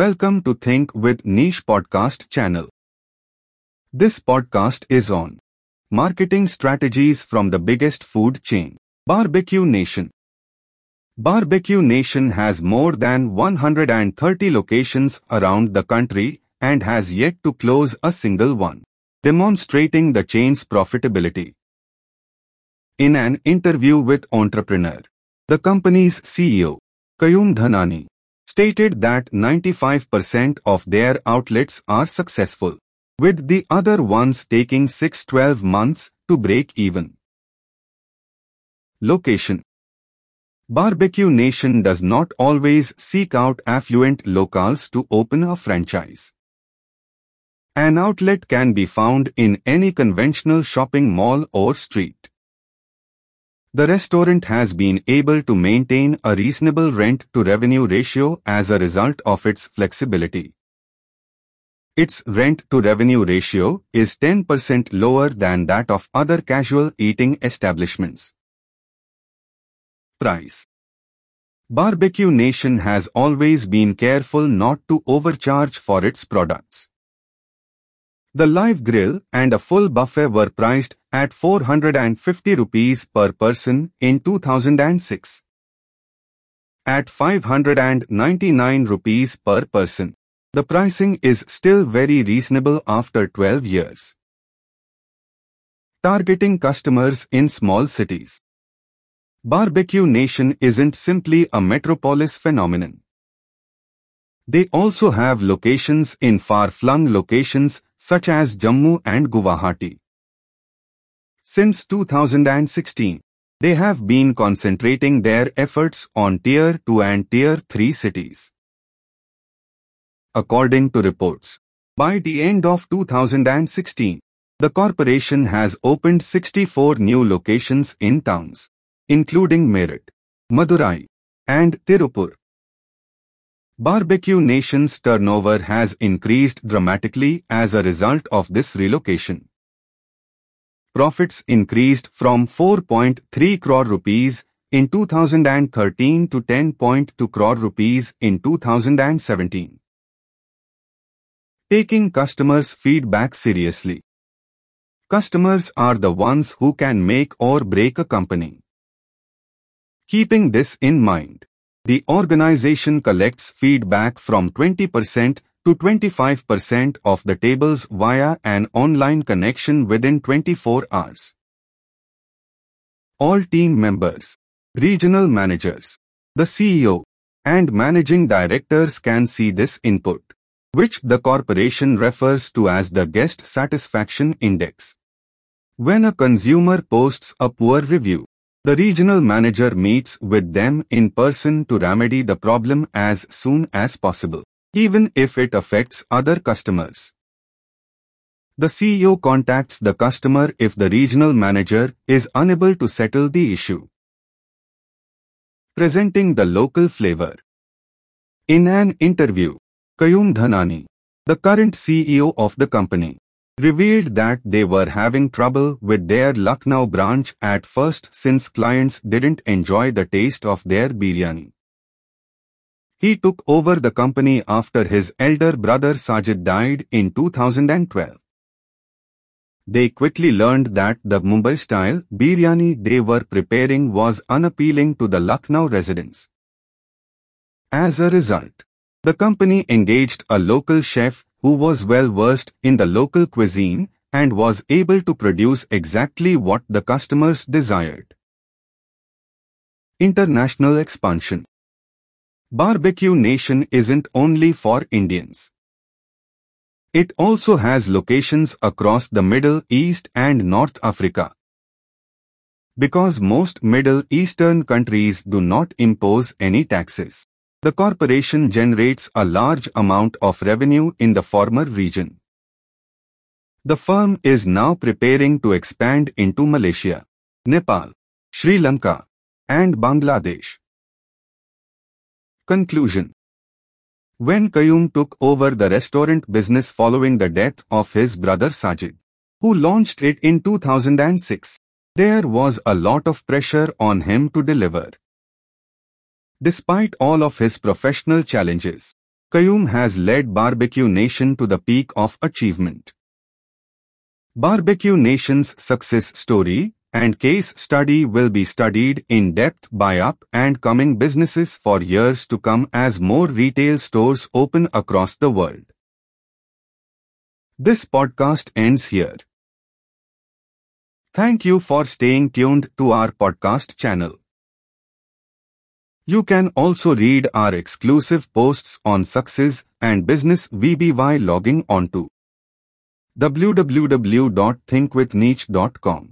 Welcome to Think with Niche podcast channel. This podcast is on marketing strategies from the biggest food chain, Barbeque Nation. Barbeque Nation has more than 130 locations around the country and has yet to close a single one, demonstrating the chain's profitability. In an interview with Entrepreneur, the company's CEO, Kayum Dhanani, stated that 95% of their outlets are successful, with the other ones taking 6-12 months to break even. Location Barbeque Nation does not always seek out affluent locals to open a franchise. An outlet can be found in any conventional shopping mall or street. The restaurant has been able to maintain a reasonable rent to revenue ratio as a result of its flexibility. Its rent to revenue ratio is 10% lower than that of other casual eating establishments. Price Barbeque Nation has always been careful not to overcharge for its products. The live grill and a full buffet were priced at 450 rupees per person in 2006. At 599 rupees per person, the pricing is still very reasonable after 12 years. Targeting customers in small cities. Barbeque Nation isn't simply a metropolis phenomenon. They also have locations in far-flung locations such as Jammu and Guwahati. Since 2016, they have been concentrating their efforts on Tier 2 and Tier 3 cities. According to reports, by the end of 2016, the corporation has opened 64 new locations in towns, including Meerut, Madurai, and Tirupur. Barbeque Nation's turnover has increased dramatically as a result of this relocation. Profits increased from 4.3 crore rupees in 2013 to 10.2 crore rupees in 2017. Taking customers' feedback seriously. Customers are the ones who can make or break a company. Keeping this in mind, the organization collects feedback from 20% to 25% of the tables via an online connection within 24 hours. All team members, regional managers, the CEO, and managing directors can see this input, which the corporation refers to as the Guest Satisfaction Index. When a consumer posts a poor review, the regional manager meets with them in person to remedy the problem as soon as possible, even if it affects other customers. The CEO contacts the customer if the regional manager is unable to settle the issue. Presenting the local flavor. In an interview, Kayum Dhanani, the current CEO of the company, revealed that they were having trouble with their Lucknow branch at first since clients didn't enjoy the taste of their biryani. He took over the company after his elder brother Sajid died in 2012. They quickly learned that the Mumbai-style biryani they were preparing was unappealing to the Lucknow residents. As a result, the company engaged a local chef who was well versed in the local cuisine and was able to produce exactly what the customers desired. International expansion Barbeque Nation isn't only for Indians. It also has locations across the Middle East and North Africa. Because most Middle Eastern countries do not impose any taxes. The corporation generates a large amount of revenue in the former region. The firm is now preparing to expand into Malaysia, Nepal, Sri Lanka, and Bangladesh. Conclusion When Kayum took over the restaurant business following the death of his brother Sajid, who launched it in 2006, there was a lot of pressure on him to deliver. Despite all of his professional challenges, Kayum has led Barbeque Nation to the peak of achievement. Barbeque Nation's success story and case study will be studied in depth by up and coming businesses for years to come as more retail stores open across the world. This podcast ends here. Thank you for staying tuned to our podcast channel. You can also read our exclusive posts on success and business VBY logging onto www.thinkwithniche.com.